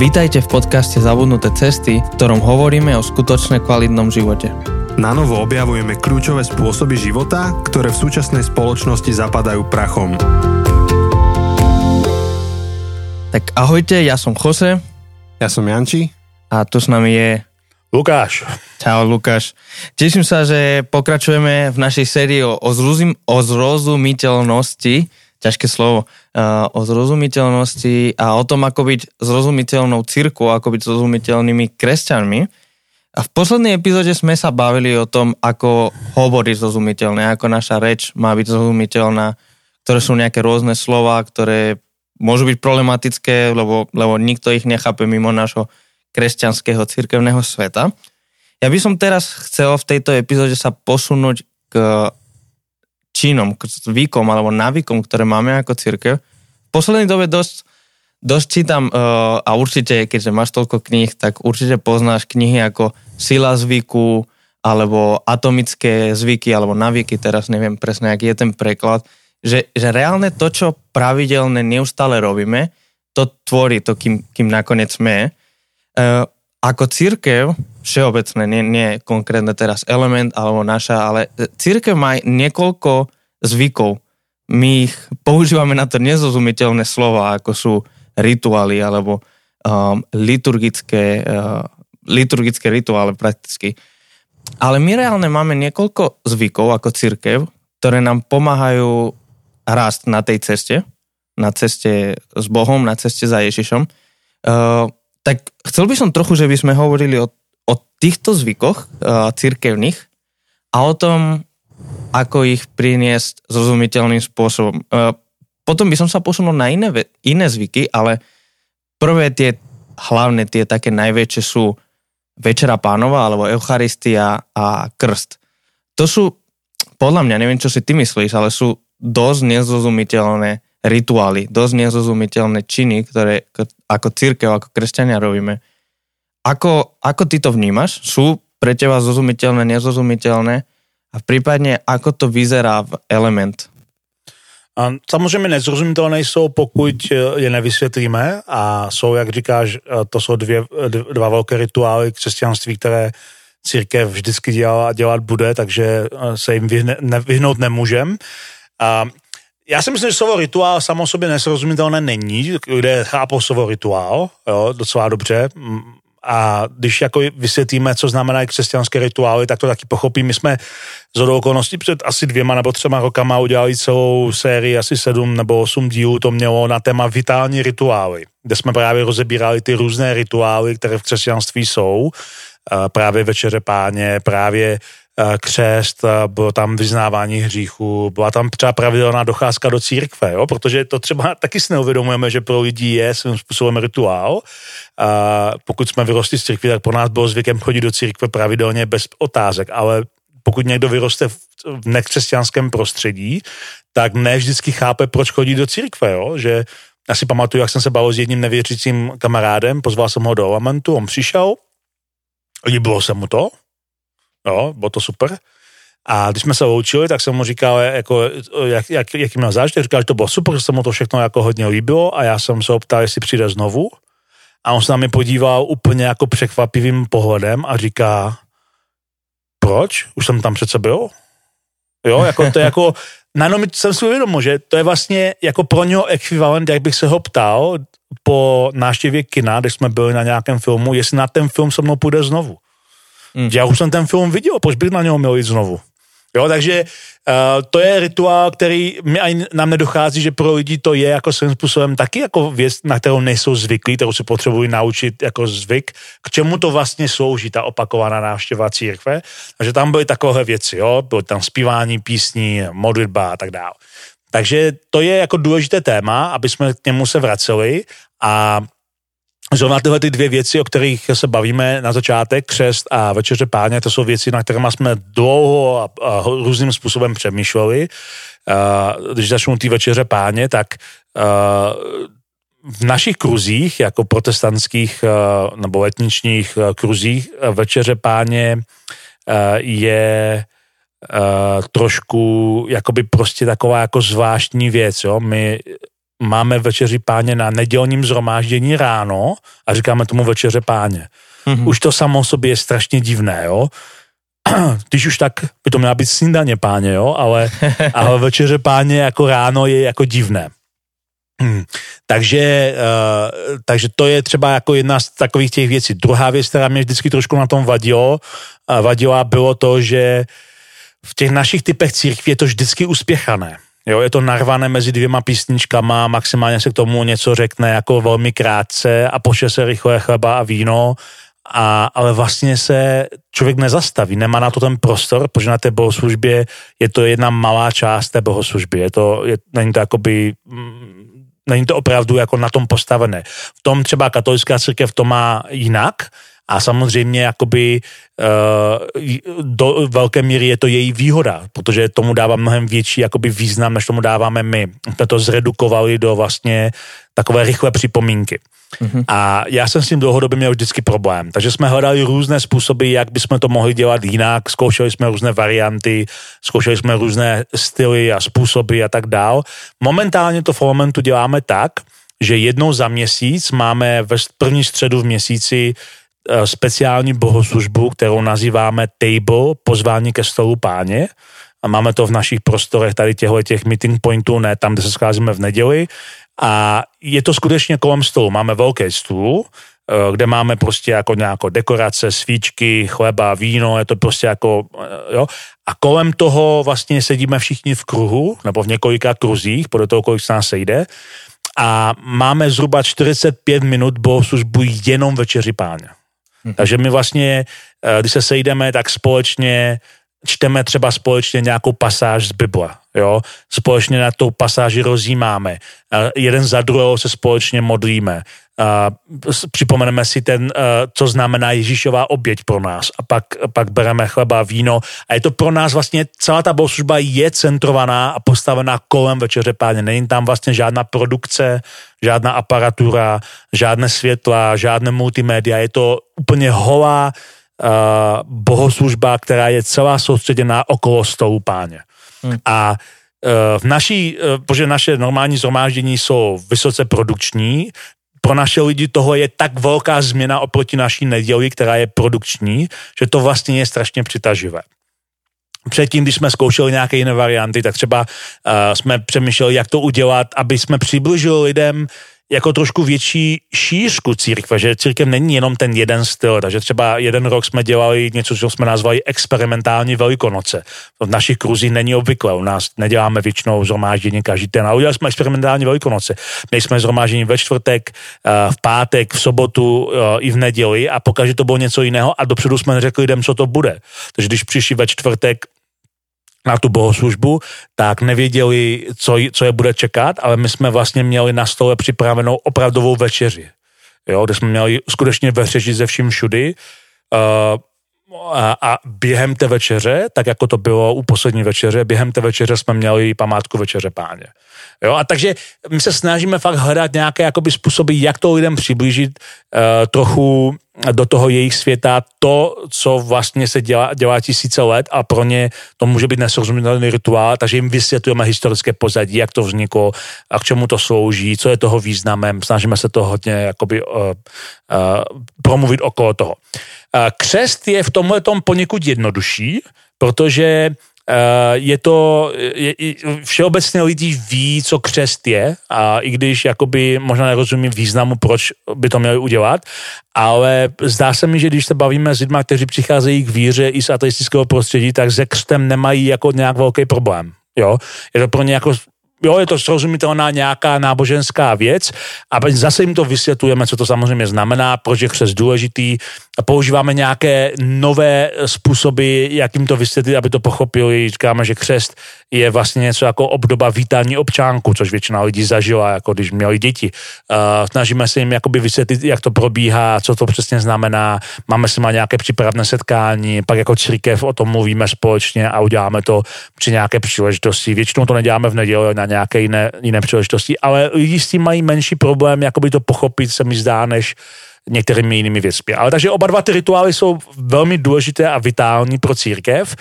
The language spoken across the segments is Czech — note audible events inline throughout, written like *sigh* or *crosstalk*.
Vítajte v podcaste Zabudnuté cesty, v ktorom hovoríme o skutočne kvalitnom živote. Na novo objavujeme kľúčové spôsoby života, ktoré v súčasnej spoločnosti zapadajú prachom. Tak ahojte, ja som Jose Ja som Janči. a tu s nami je... Lukáš, Čau Lukáš. Teším sa, že pokračujeme v našej sérii o, o, zrozum, o zrozumiteľnosti, ťažké slovo, uh, o zrozumiteľnosti a o tom, ako byť zrozumiteľnou církou, ako byť zrozumiteľnými kresťanmi. A v poslednej epizóde sme sa bavili o tom, ako hovoriť zrozumiteľné, ako naša reč má byť zrozumiteľná, ktoré sú nejaké rôzne slova, ktoré môžu byť problematické, lebo, lebo nikto ich nechápe mimo nášho kresťanského cirkevného sveta. Ja by som teraz chcel v tejto epizóde sa posunúť k činom, zvykom alebo návykom, ktoré máme ako církev. V poslednej dobe dosť, dosť čítam uh, a určite, keďže máš toľko kníh, tak určite poznáš knihy ako Sila zvyku alebo atomické zvyky alebo navyky, teraz neviem presne, aký je ten preklad, že, že reálne to, čo pravidelne neustále robíme, to tvorí to, kým, kým nakoniec sme. Uh, ako církev, všeobecné, nie, nie konkrétne teraz element alebo naša, ale církev má niekoľko zvykov. My ich používame na to nezrozumiteľné slova, ako sú rituály alebo um, liturgické, uh, liturgické rituály prakticky. Ale my reálne máme niekoľko zvykov ako církev, ktoré nám pomáhajú rásť na tej ceste, na ceste s Bohom, na ceste za Ježišom. Uh, tak chcel by som trochu, že by sme hovorili o, o týchto zvykoch uh, cirkevných a o tom, ako ich priniesť zrozumiteľným spôsobom. Uh, potom by som sa posunul na iné, iné zvyky, ale prvé tie hlavné, tie také najväčšie sú Večera pánova alebo Eucharistia a Krst. To sú, podľa mňa, neviem, čo si ty myslíš, ale sú dosť nezrozumiteľné rituály, dosť nezrozumiteľné činy, ktoré ako církev, ako kresťania robíme. Ako, ako ty to vnímaš? Sú pre teba zrozumiteľné, nezrozumiteľné? A prípadne, ako to vyzerá v element? samozřejmě nezrozumitelné jsou, pokud je nevysvětlíme a jsou, jak říkáš, to jsou dvě, dva velké rituály křesťanství, které církev vždycky dělala a dělat bude, takže se jim vyhne, ne, vyhnout nemůžem. A já si myslím, že slovo rituál samo sobě nesrozumitelné není, kde chápou slovo rituál, jo, docela dobře. A když jako vysvětlíme, co znamenají křesťanské rituály, tak to taky pochopí. My jsme z okolností před asi dvěma nebo třema rokama udělali celou sérii, asi sedm nebo osm dílů, to mělo na téma vitální rituály, kde jsme právě rozebírali ty různé rituály, které v křesťanství jsou, právě večeře páně, právě křest, bylo tam vyznávání hříchu, byla tam třeba pravidelná docházka do církve, jo? protože to třeba *laughs* taky si neuvědomujeme, že pro lidi je svým způsobem rituál. A pokud jsme vyrostli z církve, tak pro nás bylo zvykem chodit do církve pravidelně bez otázek, ale pokud někdo vyroste v nekřesťanském prostředí, tak ne vždycky chápe, proč chodí do církve, jo? že já si pamatuju, jak jsem se bavil s jedním nevěřícím kamarádem, pozval jsem ho do Lamentu, on přišel, líbilo se mu to, jo, bylo to super. A když jsme se loučili, tak jsem mu říkal, jako, jak, jak, jaký měl zážitek, říkal, že to bylo super, že se mu to všechno jako hodně líbilo a já jsem se optal, jestli přijde znovu. A on se na mě podíval úplně jako překvapivým pohledem a říká, proč? Už jsem tam přece byl? Jo, jako to je jako, *laughs* najednou jsem si uvědomil, že to je vlastně jako pro něho ekvivalent, jak bych se ho ptal po návštěvě kina, když jsme byli na nějakém filmu, jestli na ten film se mnou půjde znovu. Mm. Já už jsem ten film viděl, proč bych na něho měl jít znovu? Jo, takže uh, to je rituál, který mi ani nám nedochází, že pro lidi to je jako svým způsobem taky jako věc, na kterou nejsou zvyklí, kterou si potřebují naučit jako zvyk, k čemu to vlastně slouží, ta opakovaná návštěva církve. Takže tam byly takové věci, jo, bylo tam zpívání písní, modlitba a tak dále. Takže to je jako důležité téma, aby jsme k němu se vraceli a Zrovna tyhle ty dvě věci, o kterých se bavíme na začátek, křest a večeře páně, to jsou věci, na kterými jsme dlouho a, a různým způsobem přemýšleli. Uh, když začnu ty večeře páně, tak uh, v našich kruzích, jako protestantských uh, nebo letničních uh, kruzích, večeře páně je trošku jakoby prostě taková jako zvláštní věc, jo. My máme večeři páně na nedělním zhromáždění ráno a říkáme tomu večeře páně. Mm-hmm. Už to samo o sobě je strašně divné, jo. *clears throat* Když už tak by to měla být snídaně páně, jo, ale, *laughs* ale večeře páně jako ráno je jako divné. Hmm. Takže, uh, takže to je třeba jako jedna z takových těch věcí. Druhá věc, která mě vždycky trošku na tom vadilo, uh, vadila, bylo to, že v těch našich typech církví je to vždycky uspěchané. Jo, je to narvané mezi dvěma písničkama, maximálně se k tomu něco řekne jako velmi krátce a poše se rychle chleba a víno, a, ale vlastně se člověk nezastaví, nemá na to ten prostor, protože na té bohoslužbě je to jedna malá část té bohoslužby, je to, je, není to jakoby, mm, není to opravdu jako na tom postavené. V tom třeba katolická církev to má jinak, a samozřejmě jakoby uh, do velké míry je to její výhoda, protože tomu dává mnohem větší jakoby význam, než tomu dáváme my. Jsme to zredukovali do vlastně takové rychlé připomínky. Mm-hmm. A já jsem s tím dlouhodobě měl vždycky problém. Takže jsme hledali různé způsoby, jak bychom to mohli dělat jinak. Zkoušeli jsme různé varianty, zkoušeli jsme různé styly a způsoby a tak dál. Momentálně to v momentu děláme tak, že jednou za měsíc máme ve první středu v měsíci Eh, speciální bohoslužbu, kterou nazýváme Table, pozvání ke stolu páně. A máme to v našich prostorech tady těchto těch meeting pointů, ne tam, kde se scházíme v neděli. A je to skutečně kolem stolu. Máme velký stůl, eh, kde máme prostě jako nějakou dekorace, svíčky, chleba, víno, je to prostě jako, eh, jo. A kolem toho vlastně sedíme všichni v kruhu, nebo v několika kruzích, podle toho, kolik se nás sejde. A máme zhruba 45 minut bohoslužbu jenom večeři páně. Mm-hmm. Takže my vlastně, eh, když se sejdeme, tak společně čteme třeba společně nějakou pasáž z Bible, jo, společně na tou pasáži rozjímáme, jeden za druhého se společně modlíme, připomeneme si ten, co znamená Ježíšová oběť pro nás. A pak, pak bereme chleba, víno. A je to pro nás vlastně, celá ta bohoslužba je centrovaná a postavená kolem večeře páně. Není tam vlastně žádná produkce, žádná aparatura, žádné světla, žádné multimédia, je to úplně holá uh, bohoslužba, která je celá soustředěná okolo stolu páně. Hmm. A uh, v naší, uh, protože naše normální zhromáždění jsou vysoce produkční, pro naše lidi toho je tak velká změna oproti naší neděli, která je produkční, že to vlastně je strašně přitaživé. Předtím, když jsme zkoušeli nějaké jiné varianty, tak třeba uh, jsme přemýšleli, jak to udělat, aby jsme přiblížili lidem jako trošku větší šířku církve, že církev není jenom ten jeden styl, takže třeba jeden rok jsme dělali něco, co jsme nazvali experimentální velikonoce. To v našich kruzích není obvykle, u nás neděláme většinou zhromáždění každý den, ale udělali jsme experimentální velikonoce. Měli jsme zhromáždění ve čtvrtek, eh, v pátek, v sobotu eh, i v neděli a pokaždé to bylo něco jiného a dopředu jsme neřekli lidem, co to bude. Takže když přišli ve čtvrtek na tu bohoslužbu, tak nevěděli, co, co je bude čekat, ale my jsme vlastně měli na stole připravenou opravdovou večeři, jo, kde jsme měli skutečně večeři ze vším všudy uh, a, a během té večeře, tak jako to bylo u poslední večeře, během té večeře jsme měli památku večeře páně. Jo, a takže my se snažíme fakt hledat nějaké jakoby způsoby, jak to lidem přiblížit uh, trochu do toho jejich světa to, co vlastně se dělá, dělá tisíce let a pro ně to může být nesrozumitelný rituál, takže jim vysvětlujeme historické pozadí, jak to vzniklo a k čemu to slouží, co je toho významem, snažíme se to hodně jakoby uh, uh, promluvit okolo toho. Uh, křest je v tomhle tom poněkud jednodušší, protože je to, je, všeobecně lidi ví, co křest je a i když jakoby možná nerozumí významu, proč by to měli udělat, ale zdá se mi, že když se bavíme s lidmi, kteří přicházejí k víře i z ateistického prostředí, tak se křtem nemají jako nějak velký problém. Jo? Je to pro ně jako jo, je to srozumitelná nějaká náboženská věc a zase jim to vysvětlujeme, co to samozřejmě znamená, proč je křes důležitý používáme nějaké nové způsoby, jak jim to vysvětlit, aby to pochopili. Říkáme, že křest je vlastně něco jako obdoba vítání občánku, což většina lidí zažila, jako když měli děti. Snažíme se jim jakoby vysvětlit, jak to probíhá, co to přesně znamená. Máme s nimi nějaké přípravné setkání, pak jako církev o tom mluvíme společně a uděláme to při nějaké příležitosti. Většinou to neděláme v neděli na nějaké jiné, jiné příležitosti, ale lidi s tím mají menší problém, jakoby to pochopit se mi zdá, než některými jinými věcmi. Ale takže oba dva ty rituály jsou velmi důležité a vitální pro církev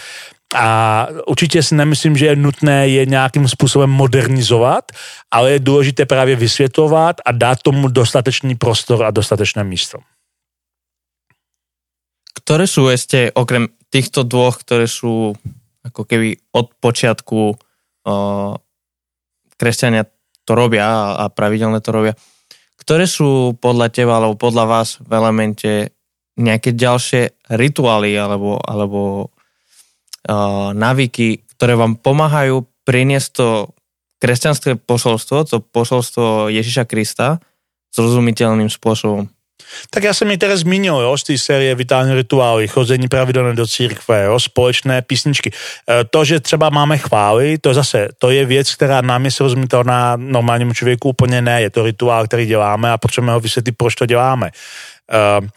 A určitě si nemyslím, že je nutné je nějakým způsobem modernizovat, ale je důležité právě vysvětlovat a dát tomu dostatečný prostor a dostatečné místo. Ktoré sú ešte, okrem týchto dvoch, ktoré sú ako keby od počiatku uh, kresťania to robia a pravidelne to robia, ktoré sú podľa teba alebo podľa vás v elemente nejaké ďalšie rituály alebo, alebo uh, navyky, ktoré vám pomáhajú priniesť to kresťanské posolstvo, to posolstvo Ježíša Krista zrozumiteľným spôsobom. Tak já jsem některé zmínil, jo, z té série Vitální rituály, chození pravidelně do církve, jo, společné písničky. E, to, že třeba máme chvály, to zase, to je věc, která nám je srozumitelná normálnímu člověku úplně ne, je to rituál, který děláme a potřebujeme ho vysvětlit, proč to děláme. E,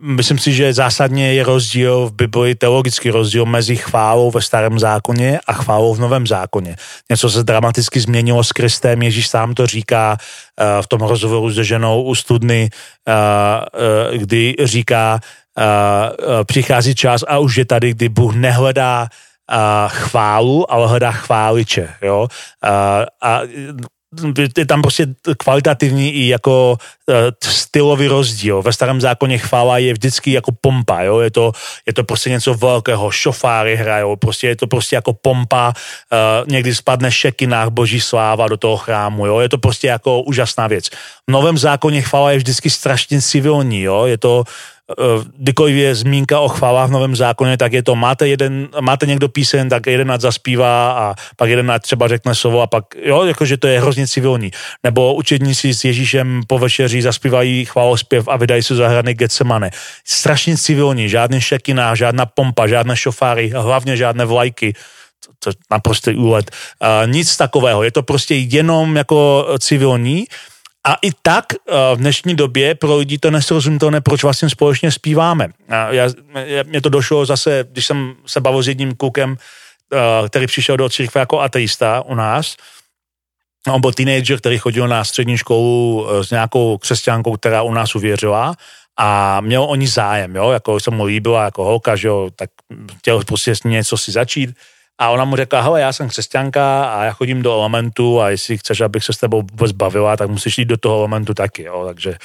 myslím si, že zásadně je rozdíl v Bibli, teologický rozdíl mezi chválou ve starém zákoně a chválou v novém zákoně. Něco se dramaticky změnilo s Kristem, Ježíš sám to říká uh, v tom rozhovoru s ženou u studny, uh, uh, kdy říká, přichází čas a už je tady, kdy Bůh nehledá chválu, ale hledá chváliče. Jo? a je tam prostě kvalitativní i jako uh, stylový rozdíl. Ve starém zákoně chvála je vždycky jako pompa, jo? Je, to, je to prostě něco velkého, šofáry hrajou, prostě je to prostě jako pompa, uh, někdy spadne šekinách boží sláva do toho chrámu, jo? Je to prostě jako úžasná věc. V novém zákoně chvála je vždycky strašně civilní, jo? Je to kdykoliv je zmínka o chválách v Novém zákoně, tak je to, máte, jeden, máte někdo píseň, tak jeden nad zaspívá a pak jeden nad třeba řekne slovo a pak, jo, jakože to je hrozně civilní. Nebo učedníci s Ježíšem po večeří zaspívají chválospěv a vydají se za hrany Getsemane. Strašně civilní, žádný šekina, žádná pompa, žádné šofáry, hlavně žádné vlajky to, to naprostý úlet. Uh, nic takového, je to prostě jenom jako civilní a i tak eh, v dnešní době pro lidi to nesrozumitelné, proč vlastně společně zpíváme. Já, mě to došlo zase, když jsem se bavil s jedním klukem, eh, který přišel do církve jako ateista u nás, On byl teenager, který chodil na střední školu eh, s nějakou křesťankou, která u nás uvěřila. A měl o ní zájem, jo, jako se mu líbila jako holka, že jo, tak chtěl prostě s ní něco si začít a ona mu řekla, hele, já jsem křesťanka a já chodím do elementu a jestli chceš, abych se s tebou vůbec bavila, tak musíš jít do toho elementu taky, jo. Takže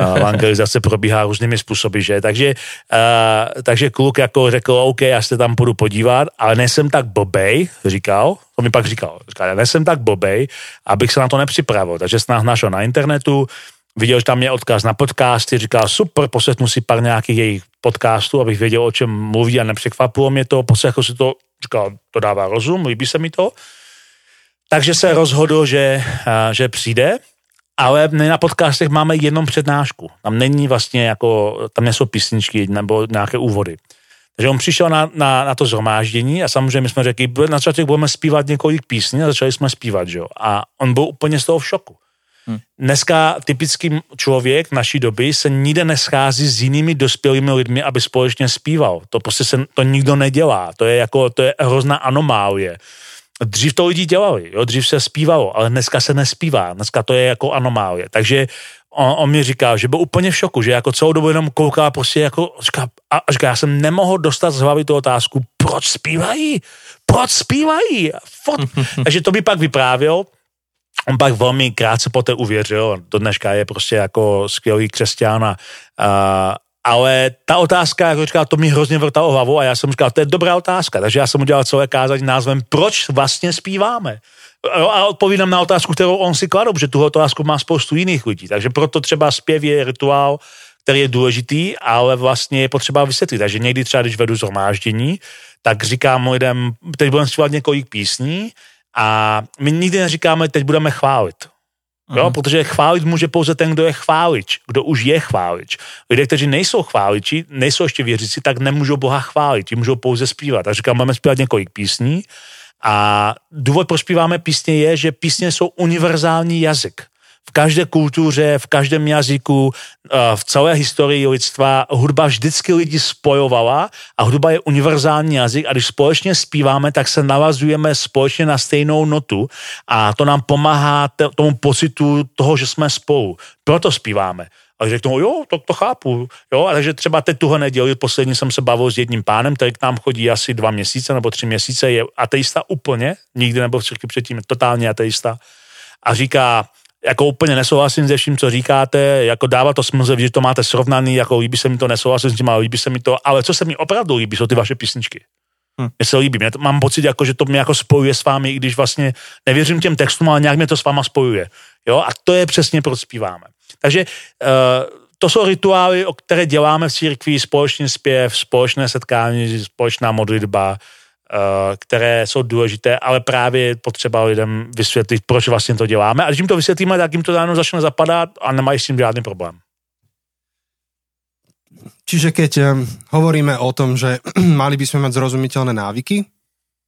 uh, *laughs* evangelizace probíhá různými způsoby, že? Takže, uh, takže kluk jako řekl, OK, já se tam půjdu podívat, ale nejsem tak bobej, říkal, to mi pak říkal, říkal, já nejsem tak bobej, abych se na to nepřipravil. Takže jsem našel na internetu, viděl, že tam je odkaz na podcasty, říkal, super, poslechnu si pár nějakých jejich podcastů, abych věděl, o čem mluví a nepřekvapilo mě to, poslechl si to říkal, to dává rozum, líbí se mi to. Takže se rozhodl, že, že přijde, ale na podcastech máme jenom přednášku. Tam není vlastně jako, tam nejsou písničky nebo nějaké úvody. Takže on přišel na, na, na to zhromáždění a samozřejmě my jsme řekli, na začátku budeme zpívat několik písní a začali jsme zpívat, že jo. A on byl úplně z toho v šoku. Hmm. Dneska typický člověk naší doby se nikde neschází s jinými dospělými lidmi, aby společně zpíval. To prostě se to nikdo nedělá. To je jako, to je hrozná anomálie. Dřív to lidi dělali, jo? dřív se zpívalo, ale dneska se nespívá. Dneska to je jako anomálie. Takže on, on mi říká, že byl úplně v šoku, že jako celou dobu jenom kouká prostě jako, říká, a říká, já jsem nemohl dostat z hlavy tu otázku, proč zpívají? Proč zpívají? Fot. *laughs* Takže to by pak vyprávěl, on pak velmi krátce poté uvěřil, do dneška je prostě jako skvělý křesťan a, a ale ta otázka, jako říkal, to mi hrozně vrtalo hlavu a já jsem říkal, to je dobrá otázka, takže já jsem udělal celé kázání názvem, proč vlastně zpíváme. A odpovídám na otázku, kterou on si kladl, protože tuhle otázku má spoustu jiných lidí. Takže proto třeba zpěv je rituál, který je důležitý, ale vlastně je potřeba vysvětlit. Takže někdy třeba, když vedu zhromáždění, tak říkám lidem, teď budeme zpívat několik písní a my nikdy neříkáme, teď budeme chválit. Jo, mm. protože chválit může pouze ten, kdo je chválič, kdo už je chválič. Lidé, kteří nejsou chváliči, nejsou ještě věřící, tak nemůžou Boha chválit, ti můžou pouze zpívat. A říkám, máme zpívat několik písní. A důvod, proč zpíváme písně, je, že písně jsou univerzální jazyk v každé kultuře, v každém jazyku, eh, v celé historii lidstva hudba vždycky lidi spojovala a hudba je univerzální jazyk a když společně zpíváme, tak se navazujeme společně na stejnou notu a to nám pomáhá tomu pocitu toho, že jsme spolu. Proto zpíváme. A řeknou, jo, to, to chápu. Jo, a takže třeba teď tuhle neděli, poslední jsem se bavil s jedním pánem, který k nám chodí asi dva měsíce nebo tři měsíce, je ateista úplně, nikdy nebyl v církvi předtím, totálně ateista. A říká, jako úplně nesouhlasím se vším, co říkáte, jako dává to smysl, že to máte srovnaný, jako líbí se mi to, nesouhlasím s tím, ale líbí se mi to, ale co se mi opravdu líbí, jsou ty vaše písničky. Hmm. Mně se líbí, mě to, mám pocit, jako, že to mě jako spojuje s vámi, i když vlastně nevěřím těm textům, ale nějak mě to s váma spojuje. Jo, a to je přesně, proč zpíváme. Takže uh, to jsou rituály, o které děláme v církvi, společný zpěv, společné setkání, společná modlitba, uh, které jsou důležité, ale právě je potřeba lidem vysvětlit, proč vlastně to děláme. A když jim to vysvětlíme, tak jim to dáno začne zapadat a nemají s tím žádný problém. Čiže keď hovoríme o tom, že *clears throat* mali by sme mať zrozumiteľné návyky,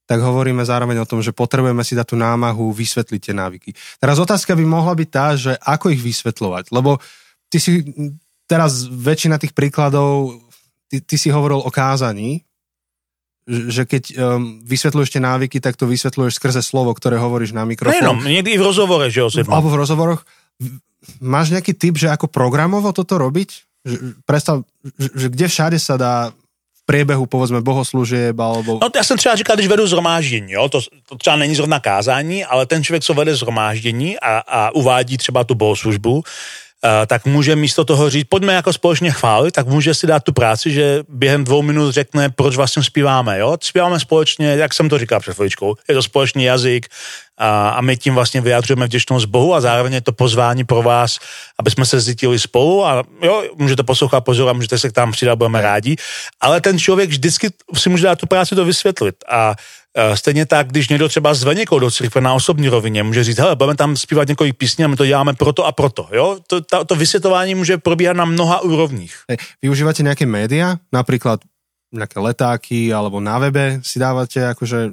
tak hovoríme zároveň o tom, že potrebujeme si dať tú námahu vysvetliť tie návyky. Teraz otázka by mohla byť tá, že ako ich vysvetľovať, lebo ty si teraz väčšina tých príkladov, ty, ty si hovoril o kázaní, že keď um, vysvetľuješ tie návyky, tak to vysvetľuješ skrze slovo, ktoré hovoríš na mikrofón. Nejenom, niekdy i v rozhovore, že jo, Alebo v rozhovoroch. Máš nejaký tip, že ako programovo toto robiť? Že, predstav, že, že kde všade sa dá v priebehu, povedzme, bohoslužieb, alebo... No to já jsem třeba říkal, když vedu zhromáždění, jo, to, to třeba není zrovna kázání, ale ten člověk, co vede zhromáždění a, a uvádí třeba tu bohoslužbu, tak může místo toho říct, pojďme jako společně chválit, tak může si dát tu práci, že během dvou minut řekne, proč vlastně zpíváme, jo? Zpíváme společně, jak jsem to říkal před chviličkou, je to společný jazyk a, a my tím vlastně vyjadřujeme vděčnost Bohu a zároveň je to pozvání pro vás, aby jsme se zjistili spolu a jo, můžete poslouchat pozor a můžete se k tam přidat, budeme rádi, ale ten člověk vždycky si může dát tu práci to vysvětlit a Eh, stejně tak, když někdo třeba zve někoho do církve na osobní rovině, může říct, hele, budeme tam zpívat několik písní a my to děláme proto a proto. Jo? To, to, to vysvětování může probíhat na mnoha úrovních. Využíváte nějaké média, například nějaké letáky, alebo na webe si dáváte jakože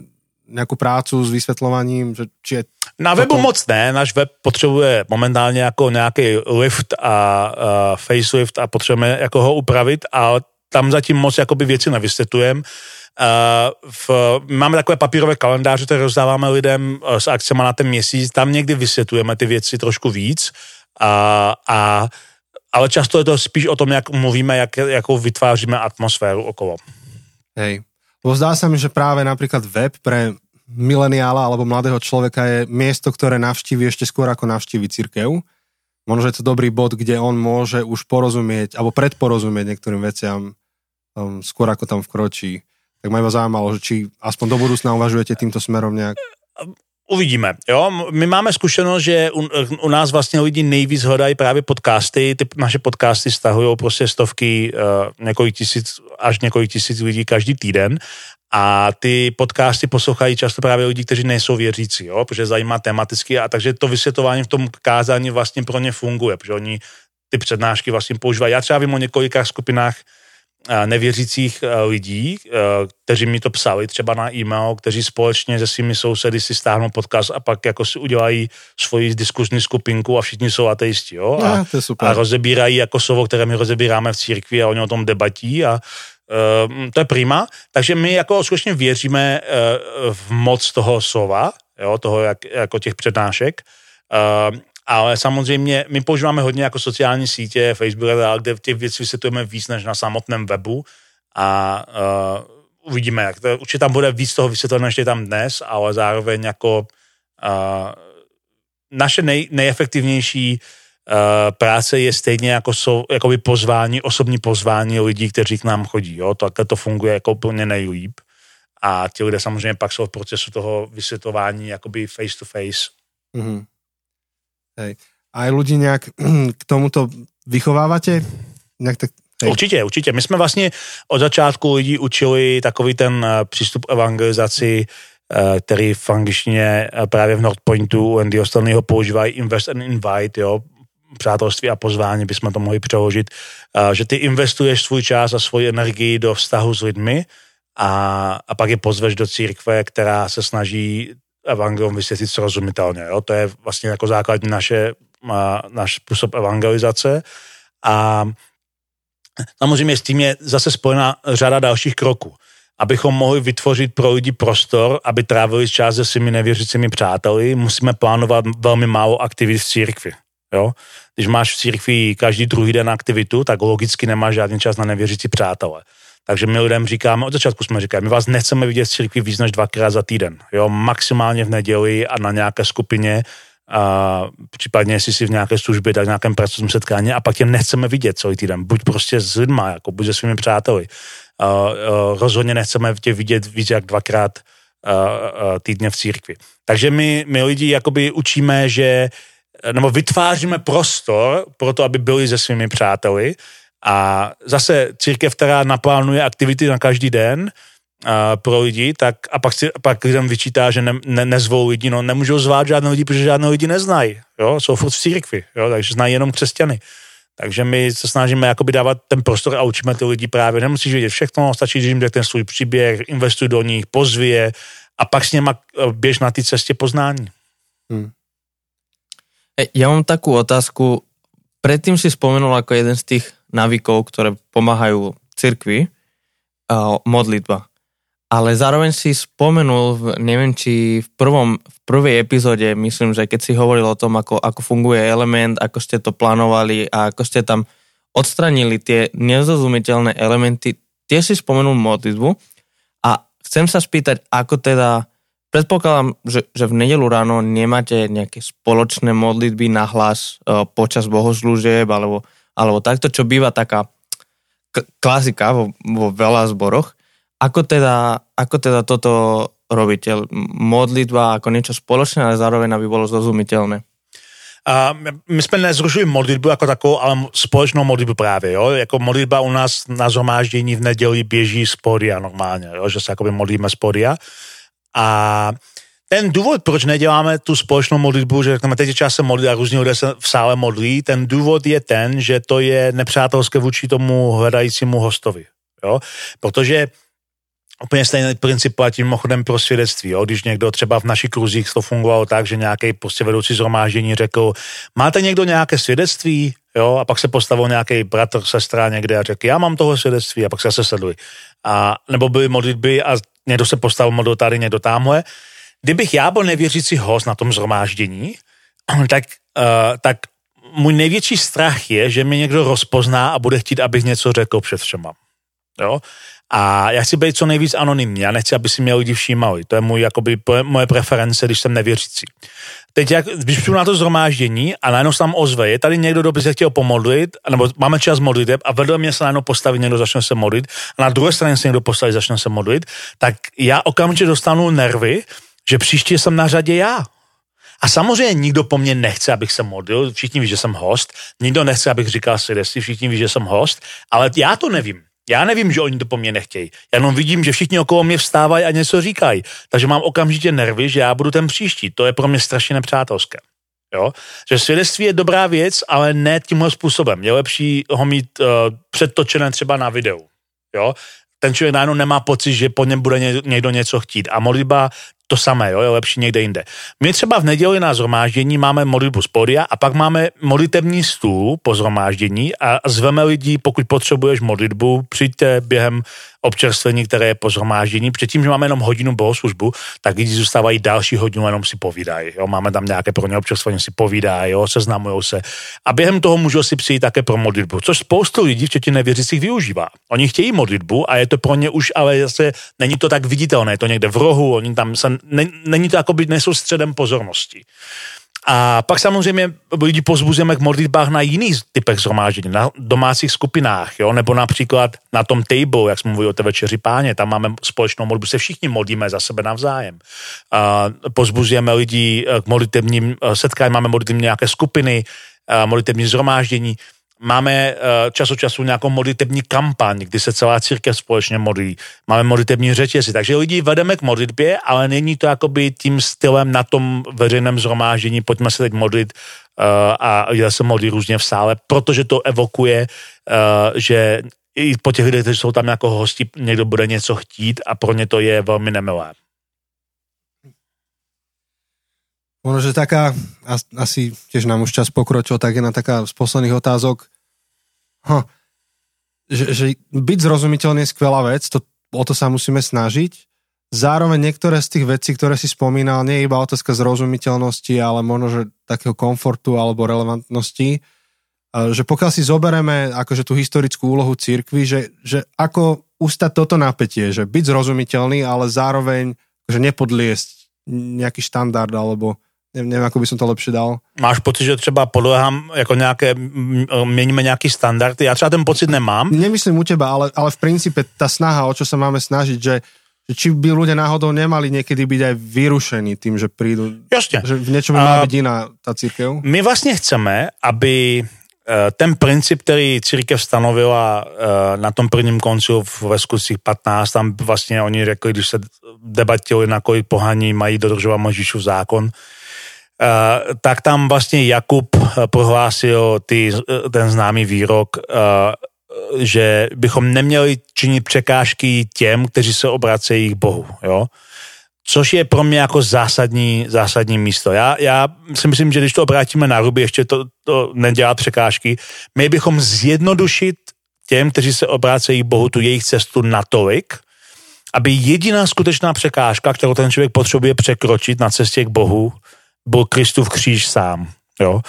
nějakou prácu s vysvětlováním, že či je Na webu toto... moc ne, náš web potřebuje momentálně jako nějaký lift a uh, facelift a potřebujeme jako ho upravit, ale tam zatím moc jakoby věci nevysvětlujeme v, máme takové papírové kalendáře, které rozdáváme lidem uh, s akcemi na ten měsíc, tam někdy vysvětlujeme ty věci trošku víc, a, a, ale často je to spíš o tom, jak mluvíme, jak, jakou vytváříme atmosféru okolo. Hej, lebo zdá mi, že práve napríklad web pre mileniála alebo mladého človeka je miesto, ktoré navštíví ešte skôr ako navštíví církev. Možno, že je to dobrý bod, kde on môže už porozumieť alebo predporozumieť niektorým veciam um, skôr ako tam vkročí. Tak ma iba zaujímalo, že či aspoň do budúcna uvažujete týmto smerom nějak? Uvidíme. Jo? My máme zkušenost, že u, u nás vlastně lidi nejvíc hledají právě podcasty. Ty naše podcasty stahují prostě stovky, uh, několik tisíc, až několik tisíc lidí každý týden. A ty podcasty poslouchají často právě lidi, kteří nejsou věřící, jo? protože zajímá tematicky a takže to vysvětování v tom kázání vlastně pro ně funguje, protože oni ty přednášky vlastně používají. Já třeba vím o několika skupinách nevěřících e, lidí, e, kteří mi to psali třeba na e-mail, kteří společně se svými sousedy si stáhnou podcast a pak jako si udělají svoji diskuzní skupinku a všichni jsou ateisti, jo? A, to je super. a rozebírají jako slovo, které my rozebíráme v církvi a oni o tom debatí a uh, to je prima. Takže my jako skutečně věříme uh, v moc toho slova, jo, toho jak, jako těch přednášek. Uh, ale samozřejmě my používáme hodně jako sociální sítě, Facebook, kde těch věcí vysvětlujeme víc než na samotném webu a uh, uvidíme, jak to, určitě tam bude víc toho vysvětleno, než je tam dnes, ale zároveň jako uh, naše nej, nejefektivnější uh, práce je stejně jako jsou, jakoby pozvání, osobní pozvání lidí, kteří k nám chodí, jo, takhle to funguje jako úplně nejlíp a ti lidé samozřejmě pak jsou v procesu toho vysvětlování jakoby face to face. Mm-hmm. Hej. A ľudí nějak *clears throat* k tomuto vychovávate? Nějak tak Hej. Určitě, určitě. My jsme vlastně od začátku lidí učili takový ten eh, přístup evangelizaci, eh, který v angličtině eh, právě v Nordpointu Andy Stanleyho používají invest and invite, jo, přátelství a pozvání bychom to mohli přeložit, že ty investuješ svůj čas a svoji energii do vztahu s lidmi a, a pak je pozveš do církve, která se snaží evangelium vysvětlit srozumitelně. Jo? To je vlastně jako základní naše, náš způsob evangelizace. A samozřejmě s tím je zase spojena řada dalších kroků. Abychom mohli vytvořit pro lidi prostor, aby trávili čas se svými nevěřícími přáteli, musíme plánovat velmi málo aktivit v církvi. Jo? Když máš v církvi každý druhý den aktivitu, tak logicky nemáš žádný čas na nevěřící přátelé. Takže my lidem říkáme, od začátku jsme říkali, my vás nechceme vidět v církvi víc než dvakrát za týden. Jo? Maximálně v neděli a na nějaké skupině, a případně jestli si v nějaké službě, tak v nějakém pracovním setkání a pak tě nechceme vidět celý týden. Buď prostě s lidma, jako buď se svými přáteli. A, a, rozhodně nechceme tě vidět víc jak dvakrát a, a, týdně v církvi. Takže my, my lidi jakoby učíme, že nebo vytváříme prostor pro to, aby byli se svými přáteli a zase církev, která naplánuje aktivity na každý den, a pro lidi, tak a pak, si, pak lidem vyčítá, že ne, ne, nezvou lidi, no nemůžou zvát žádné lidi, protože žádné lidi neznají, jo, jsou furt v církvi, jo, takže znají jenom křesťany. Takže my se snažíme jakoby dávat ten prostor a učíme ty lidi právě, nemusíš vědět všechno, stačí, když jim ten svůj příběh, investuj do nich, pozvě a pak s něma eh, běž na té cestě poznání. Hmm. Ja mám takú otázku. Predtým si spomenul ako jeden z tých návykov, ktoré pomáhajú cirkvi, uh, modlitba. Ale zároveň si spomenul, neviem či v, prvom, v prvej epizóde, myslím, že keď si hovoril o tom, ako, ako funguje element, ako ste to plánovali a ako ste tam odstranili tie nezrozumiteľné elementy, tiež si spomenul modlitbu. A chcem sa spýtať, ako teda, predpokladám, že, že v nedelu ráno nemáte nejaké spoločné modlitby na hlas uh, počas bohoslúžieb alebo, alebo takto, čo býva taká klasika vo, vo veľa zboroch, Ako teda, ako teda toto robíte? Modlitba ako niečo spoločné, ale zároveň aby bolo zrozumiteľné. A my jsme nezrušili modlitbu jako takovou, ale společnou modlitbu právě, jo? Jako modlitba u nás na zhromáždění v neděli běží z podia normálně, jo? Že se modlíme z podia. A ten důvod, proč neděláme tu společnou modlitbu, že řekneme, teď je čas se modlit a různí lidé se v sále modlí, ten důvod je ten, že to je nepřátelské vůči tomu hledajícímu hostovi. Jo? Protože Úplně stejný princip platí mimochodem pro svědectví. Jo? Když někdo třeba v našich kruzích to fungovalo tak, že nějaký prostě vedoucí zhromáždění řekl, máte někdo nějaké svědectví? Jo? A pak se postavil nějaký bratr, sestra někde a řekl, já mám toho svědectví a pak se zase sedli. A, nebo byly modlitby a někdo se postavil modlil tady, někdo tamhle. Kdybych já byl nevěřící host na tom zhromáždění, *clears throat* tak, uh, tak můj největší strach je, že mi někdo rozpozná a bude chtít, abych něco řekl před všema. Jo? A já chci být co nejvíc anonymní, já nechci, aby si mě lidi všímali. To je můj, jakoby, moje preference, když jsem nevěřící. Teď, jak, když přijdu na to zhromáždění a najednou se tam ozve, je tady někdo, kdo by se chtěl pomodlit, nebo máme čas modlit a vedle mě se najednou postaví někdo, začne se modlit, a na druhé straně se někdo postaví, začne se modlit, tak já okamžitě dostanu nervy, že příště jsem na řadě já. A samozřejmě nikdo po mně nechce, abych se modlil, všichni ví, že jsem host, nikdo nechce, abych říkal svědectví, všichni ví, že jsem host, ale já to nevím. Já nevím, že oni to po mně nechtějí. Já jenom vidím, že všichni okolo mě vstávají a něco říkají. Takže mám okamžitě nervy, že já budu ten příští. To je pro mě strašně nepřátelské. Jo? Že svědectví je dobrá věc, ale ne tímhle způsobem. Je lepší ho mít uh, předtočené třeba na videu. Jo? Ten člověk najednou nemá pocit, že po něm bude někdo něco chtít. A modlitba to samé, jo, je lepší někde jinde. My třeba v neděli na zhromáždění máme modlitbu z podia a pak máme modlitební stůl po zhromáždění a zveme lidi, pokud potřebuješ modlitbu, přijďte během občerstvení, které je po zhromáždění. Předtím, že máme jenom hodinu bohoslužbu, tak lidi zůstávají další hodinu, jenom si povídají. Jo? Máme tam nějaké pro ně občerstvení, si povídají, jo? seznamují se. A během toho můžou si přijít také pro modlitbu, což spoustu lidí, včetně nevěřících, využívá. Oni chtějí modlitbu a je to pro ně už, ale zase není to tak viditelné, je to někde v rohu, oni tam se, ne, není to jako by nejsou středem pozornosti. A pak samozřejmě lidi pozbuzujeme k modlitbách na jiných typech zhromáždění, na domácích skupinách, jo? nebo například na tom table, jak jsme mluvili o té večeři páně, tam máme společnou modlitbu, se všichni modlíme za sebe navzájem. A pozbuzujeme lidi k modlitebním setkání, máme modlitební nějaké skupiny, modlitební zhromáždění, Máme eh, čas od času nějakou modlitební kampaň, kdy se celá církev společně modlí. Máme modlitební řetězy, takže lidi vedeme k modlitbě, ale není to jakoby tím stylem na tom veřejném zhromáždění, pojďme se teď modlit uh, a lidé se modlí různě v sále, protože to evokuje, uh, že i po těch lidech, kteří jsou tam jako hosti, někdo bude něco chtít a pro ně to je velmi nemilé. Možno, že taká, asi tiež nám už čas pokročil, tak je na taká z posledných otázok, huh, že, že byť zrozumiteľný je skvelá vec, to, o to sa musíme snažiť, zároveň niektoré z tých vecí, ktoré si spomínal, nie je iba otázka zrozumiteľnosti, ale možno, že takého komfortu alebo relevantnosti, že pokiaľ si zoberieme akože tú historickú úlohu církvy, že, že ako ustať toto napätie, že byť zrozumiteľný, ale zároveň že nepodliesť nejaký štandard alebo nevím, nevím, ako by som to lepšie dal. Máš pocit, že třeba podlehám jako nějaké, měníme nějaký standardy? Já třeba ten pocit nemám. Nemyslím u teba, ale, ale v princípe ta snaha, o čo sa máme snažiť, že, že či by ľudia náhodou nemali niekedy byť aj vyrušení tým, že prídu. Jasně. Že v něčem má byť iná ta církev. My vlastně chceme, aby Eh, ten princip, který církev stanovila eh, na tom prvním koncilu ve skutcích 15, tam vlastně oni řekli, když se debatili, na kolik pohaní mají dodržovat Možíšův zákon, eh, tak tam vlastně Jakub prohlásil ty, ten známý výrok, že bychom neměli činit překážky těm, kteří se obracejí k Bohu. Jo? což je pro mě jako zásadní, zásadní místo. Já, já si myslím, že když to obrátíme na ruby, ještě to, to nedělá překážky, my bychom zjednodušit těm, kteří se obrácejí Bohu, tu jejich cestu natolik, aby jediná skutečná překážka, kterou ten člověk potřebuje překročit na cestě k Bohu, byl Kristův kříž sám. Jo?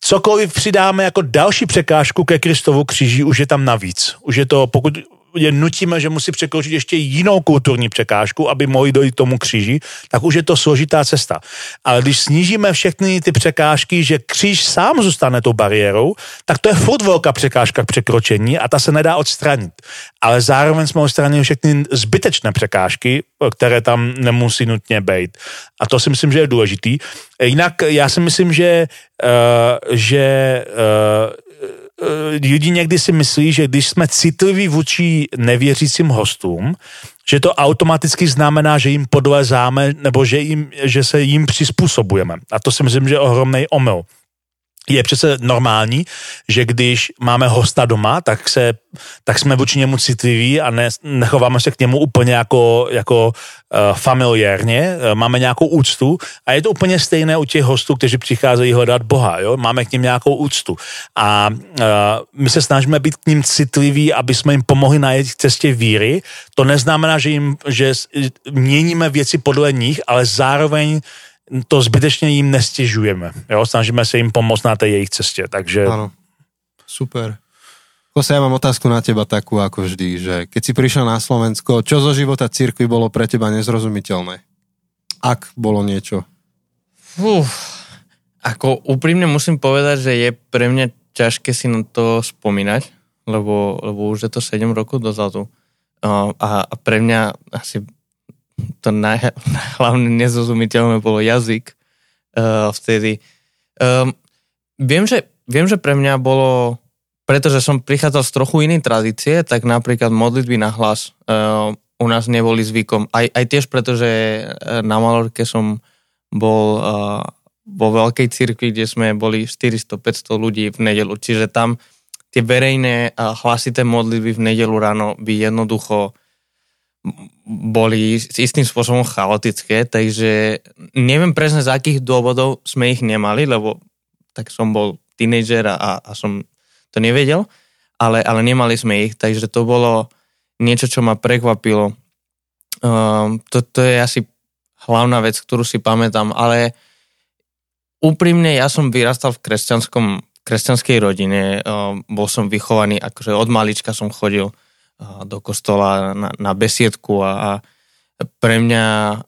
Cokoliv přidáme jako další překážku ke Kristovu kříži, už je tam navíc. Už je to, pokud je nutíme, že musí překročit ještě jinou kulturní překážku, aby mohli dojít k tomu kříži, tak už je to složitá cesta. Ale když snížíme všechny ty překážky, že kříž sám zůstane tou bariérou, tak to je furt velká překážka k překročení a ta se nedá odstranit. Ale zároveň jsme odstranili všechny zbytečné překážky, které tam nemusí nutně být. A to si myslím, že je důležitý. Jinak já si myslím, že, uh, že uh, lidi někdy si myslí, že když jsme citliví vůči nevěřícím hostům, že to automaticky znamená, že jim podlezáme nebo že, jim, že se jim přizpůsobujeme. A to si myslím, že je ohromný omyl je přece normální, že když máme hosta doma, tak, se, tak jsme vůči němu citliví a ne, nechováme se k němu úplně jako, jako uh, familiárně, uh, máme nějakou úctu a je to úplně stejné u těch hostů, kteří přicházejí hledat Boha, jo? máme k ním nějakou úctu a uh, my se snažíme být k ním citliví, aby jsme jim pomohli na jejich cestě víry. To neznamená, že, jim, že měníme věci podle nich, ale zároveň to zbytečně jim nestěžujeme. Jo? Snažíme se jim pomoct na té jejich cestě. Takže... Ano. Super. Kose, ja mám otázku na teba takú ako vždy, že keď si prišiel na Slovensko, čo zo života církvy bolo pre teba nezrozumiteľné? Ak bolo niečo? Uf, ako úprimne musím povedať, že je pre mňa ťažké si na to spomínať, lebo, lebo už je to 7 rokov dozadu. Uh, a, a pre mňa asi to naj, *laughs* hlavne nezrozumiteľné bolo jazyk uh, vtedy. Um, viem, že, viem, že pre mňa bolo, pretože som prichádzal z trochu inej tradície, tak napríklad modlitby na hlas uh, u nás neboli zvykom. Aj, aj tiež pretože na Malorke som bol uh, vo veľkej cirkvi, kde sme boli 400-500 ľudí v nedelu. Čiže tam tie verejné uh, hlasité modlitby v nedelu ráno by jednoducho boli istým spôsobom chaotické, takže neviem presne z akých dôvodov sme ich nemali, lebo tak som bol tínejdžer a, a som to nevedel, ale, ale nemali sme ich, takže to bolo niečo, čo ma prekvapilo. Um, to, to je asi hlavná vec, ktorú si pamätám, ale úprimne ja som vyrastal v kresťanskom, kresťanskej rodine, um, bol som vychovaný, akože od malička som chodil do kostola na, na besiedku a, a pre mňa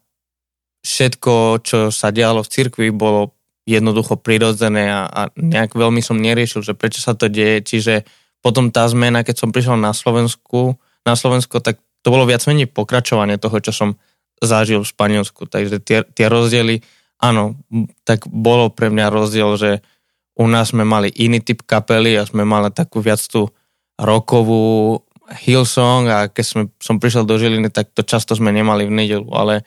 všetko, čo sa dialo v cirkvi, bolo jednoducho prirodzené a, a nejak veľmi som neriešil, že prečo sa to deje. Čiže potom tá zmena, keď som prišiel na Slovensku, na Slovensko, tak to bolo viac menej pokračovanie toho, čo som zažil v Španielsku. Takže tie, tie rozdiely, áno, tak bolo pre mňa rozdiel, že u nás sme mali iný typ kapely a sme mali takú viac tú rokovú Hillsong a keď sme, som prišiel do Žiliny, tak to často sme nemali v nedelu, ale,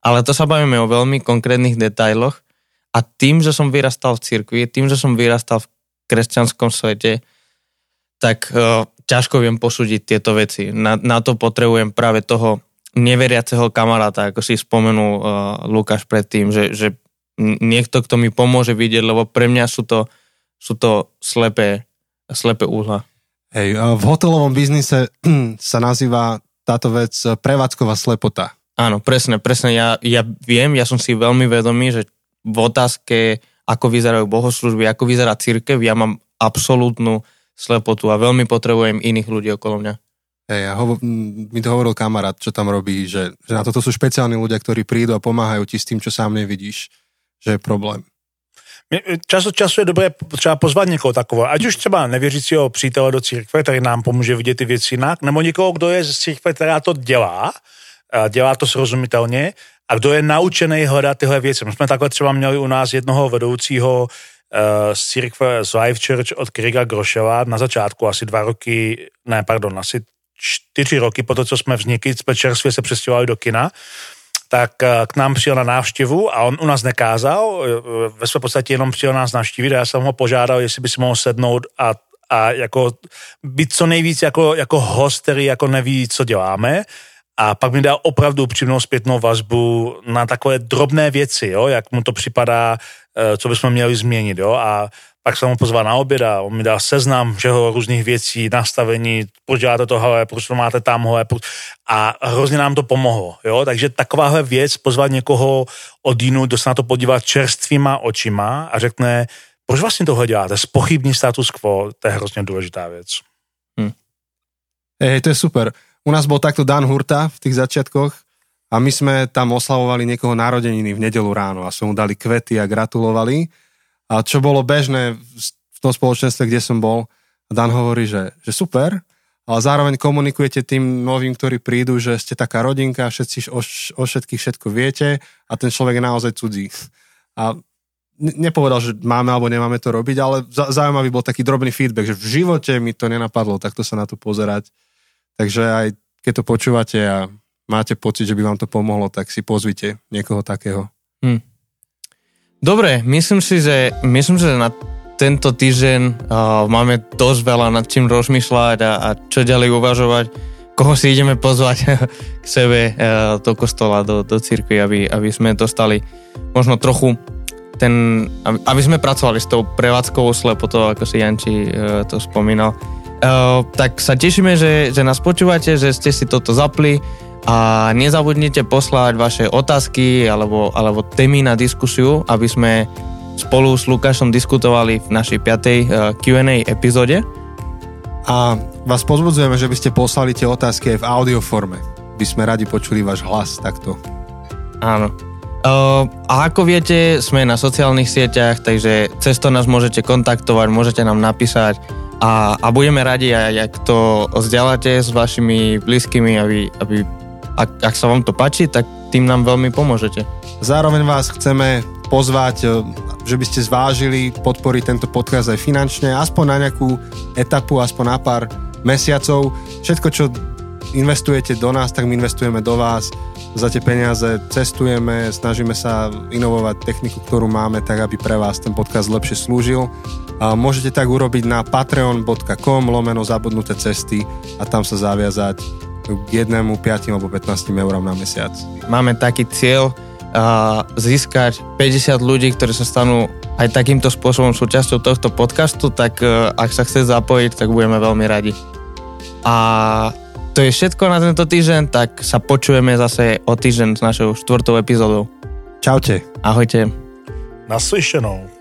ale to sa bavíme o veľmi konkrétnych detailoch a tým, že som vyrastal v cirkvi, tým, že som vyrastal v kresťanskom svete, tak uh, ťažko viem posúdiť tieto veci. Na, na to potrebujem práve toho neveriaceho kamaráta, ako si spomenul uh, Lukáš predtým, že, že niekto, kto mi pomôže vidieť, lebo pre mňa sú to, sú to slepé, slepé úhla. Hej, v hotelovom biznise *clears throat* sa nazýva táto vec prevádzková slepota. Áno, presne, presne. Ja, ja viem, ja som si veľmi vedomý, že v otázke, ako vyzerajú bohoslužby, ako vyzerá církev, ja mám absolútnu slepotu a veľmi potrebujem iných ľudí okolo mňa. Hej, ja hovo- mi to hovoril kamarát, čo tam robí, že, že na toto sú špeciálni ľudia, ktorí prídu a pomáhajú ti s tým, čo sám nevidíš, že je problém. Čas od času je dobré třeba pozvat někoho takového, ať už třeba nevěřícího přítele do církve, který nám pomůže vidět ty věci jinak, nebo někoho, kdo je z církve, která to dělá, dělá to srozumitelně, a kdo je naučený hledat tyhle věci. My jsme takhle třeba měli u nás jednoho vedoucího uh, z církve z Life Church od Kriga Groševa na začátku, asi dva roky, ne, pardon, asi čtyři roky po to, co jsme vznikli, jsme čerstvě se přestěhovali do kina, tak eh, k nám přijel na návštěvu a on u nás nekázal, eh, ve své podstatě jenom přijel nás navštívit a já jsem ho požádal, jestli by si mohl sednout a, a jako být co nejvíc jako, jako host, který jako neví, co děláme. A pak mi dal opravdu upřímnou zpětnou vazbu na takové drobné věci, jo, jak mu to připadá, eh, co bychom měli změnit, jo, a pak jsem ho pozval na oběd a on mi dal seznam všeho různých věcí, nastavení, proč děláte tohle, proč to máte tamhle a hrozně nám to pomohlo, jo, takže takováhle věc, pozvat někoho od jinou, kdo se na to podívat čerstvýma očima a řekne, proč vlastně tohle děláte, spochybní status quo, to je hrozně důležitá věc. Hm. Hej, to je super. U nás bol takto Dan Hurta v tých začiatkoch a my sme tam oslavovali niekoho narodeniny v nedelu ráno a sme mu dali kvety a gratulovali. A čo bolo bežné v tom spoločenstve, kde som bol, Dan hovorí, že, že super, ale zároveň komunikujete tým novým, ktorí prídu, že ste taká rodinka, všetci o, o všetkých všetko viete a ten človek je naozaj cudzí. A nepovedal, že máme alebo nemáme to robiť, ale zaujímavý bol taký drobný feedback, že v živote mi to nenapadlo takto sa na to pozerať Takže aj keď to počúvate a máte pocit, že by vám to pomohlo, tak si pozvite niekoho takého. Hm. Dobre, myslím si, že, myslím, že na tento týždeň uh, máme dosť veľa nad čím rozmýšľať a, a čo ďalej uvažovať, koho si ideme pozvať *laughs* k sebe uh, do kostola, do, do cirkvi, aby, aby sme dostali možno trochu ten, aby, aby sme pracovali s tou prevádzkovou slepotou, ako si Janči uh, to spomínal. Uh, tak sa tešíme, že, že nás počúvate, že ste si toto zapli a nezabudnite poslať vaše otázky alebo, alebo témy na diskusiu, aby sme spolu s Lukášom diskutovali v našej piatej uh, Q&A epizóde. A vás pozbudzujeme, že by ste poslali tie otázky aj v audioforme. By sme radi počuli váš hlas takto. Áno. Uh, a ako viete, sme na sociálnych sieťach, takže cez to nás môžete kontaktovať, môžete nám napísať a, a budeme radi, aj ak to vzdielate s vašimi blízkymi, aby, aby ak, ak sa vám to páči, tak tým nám veľmi pomôžete. Zároveň vás chceme pozvať, e, že by ste zvážili podporiť tento podcast aj finančne, aspoň na nejakú etapu, aspoň na pár mesiacov. Všetko, čo investujete do nás, tak my investujeme do vás. Za tie peniaze cestujeme, snažíme sa inovovať techniku, ktorú máme, tak aby pre vás ten podcast lepšie slúžil a môžete tak urobiť na patreon.com lomeno zabudnuté cesty a tam sa zaviazať k jednému, 5 alebo 15 eurám na mesiac. Máme taký cieľ uh, získať 50 ľudí, ktorí sa stanú aj takýmto spôsobom súčasťou tohto podcastu, tak uh, ak sa chce zapojiť, tak budeme veľmi radi. A to je všetko na tento týždeň, tak sa počujeme zase o týždeň s našou štvrtou epizódou. Čaute. Ahojte. Naslyšenou.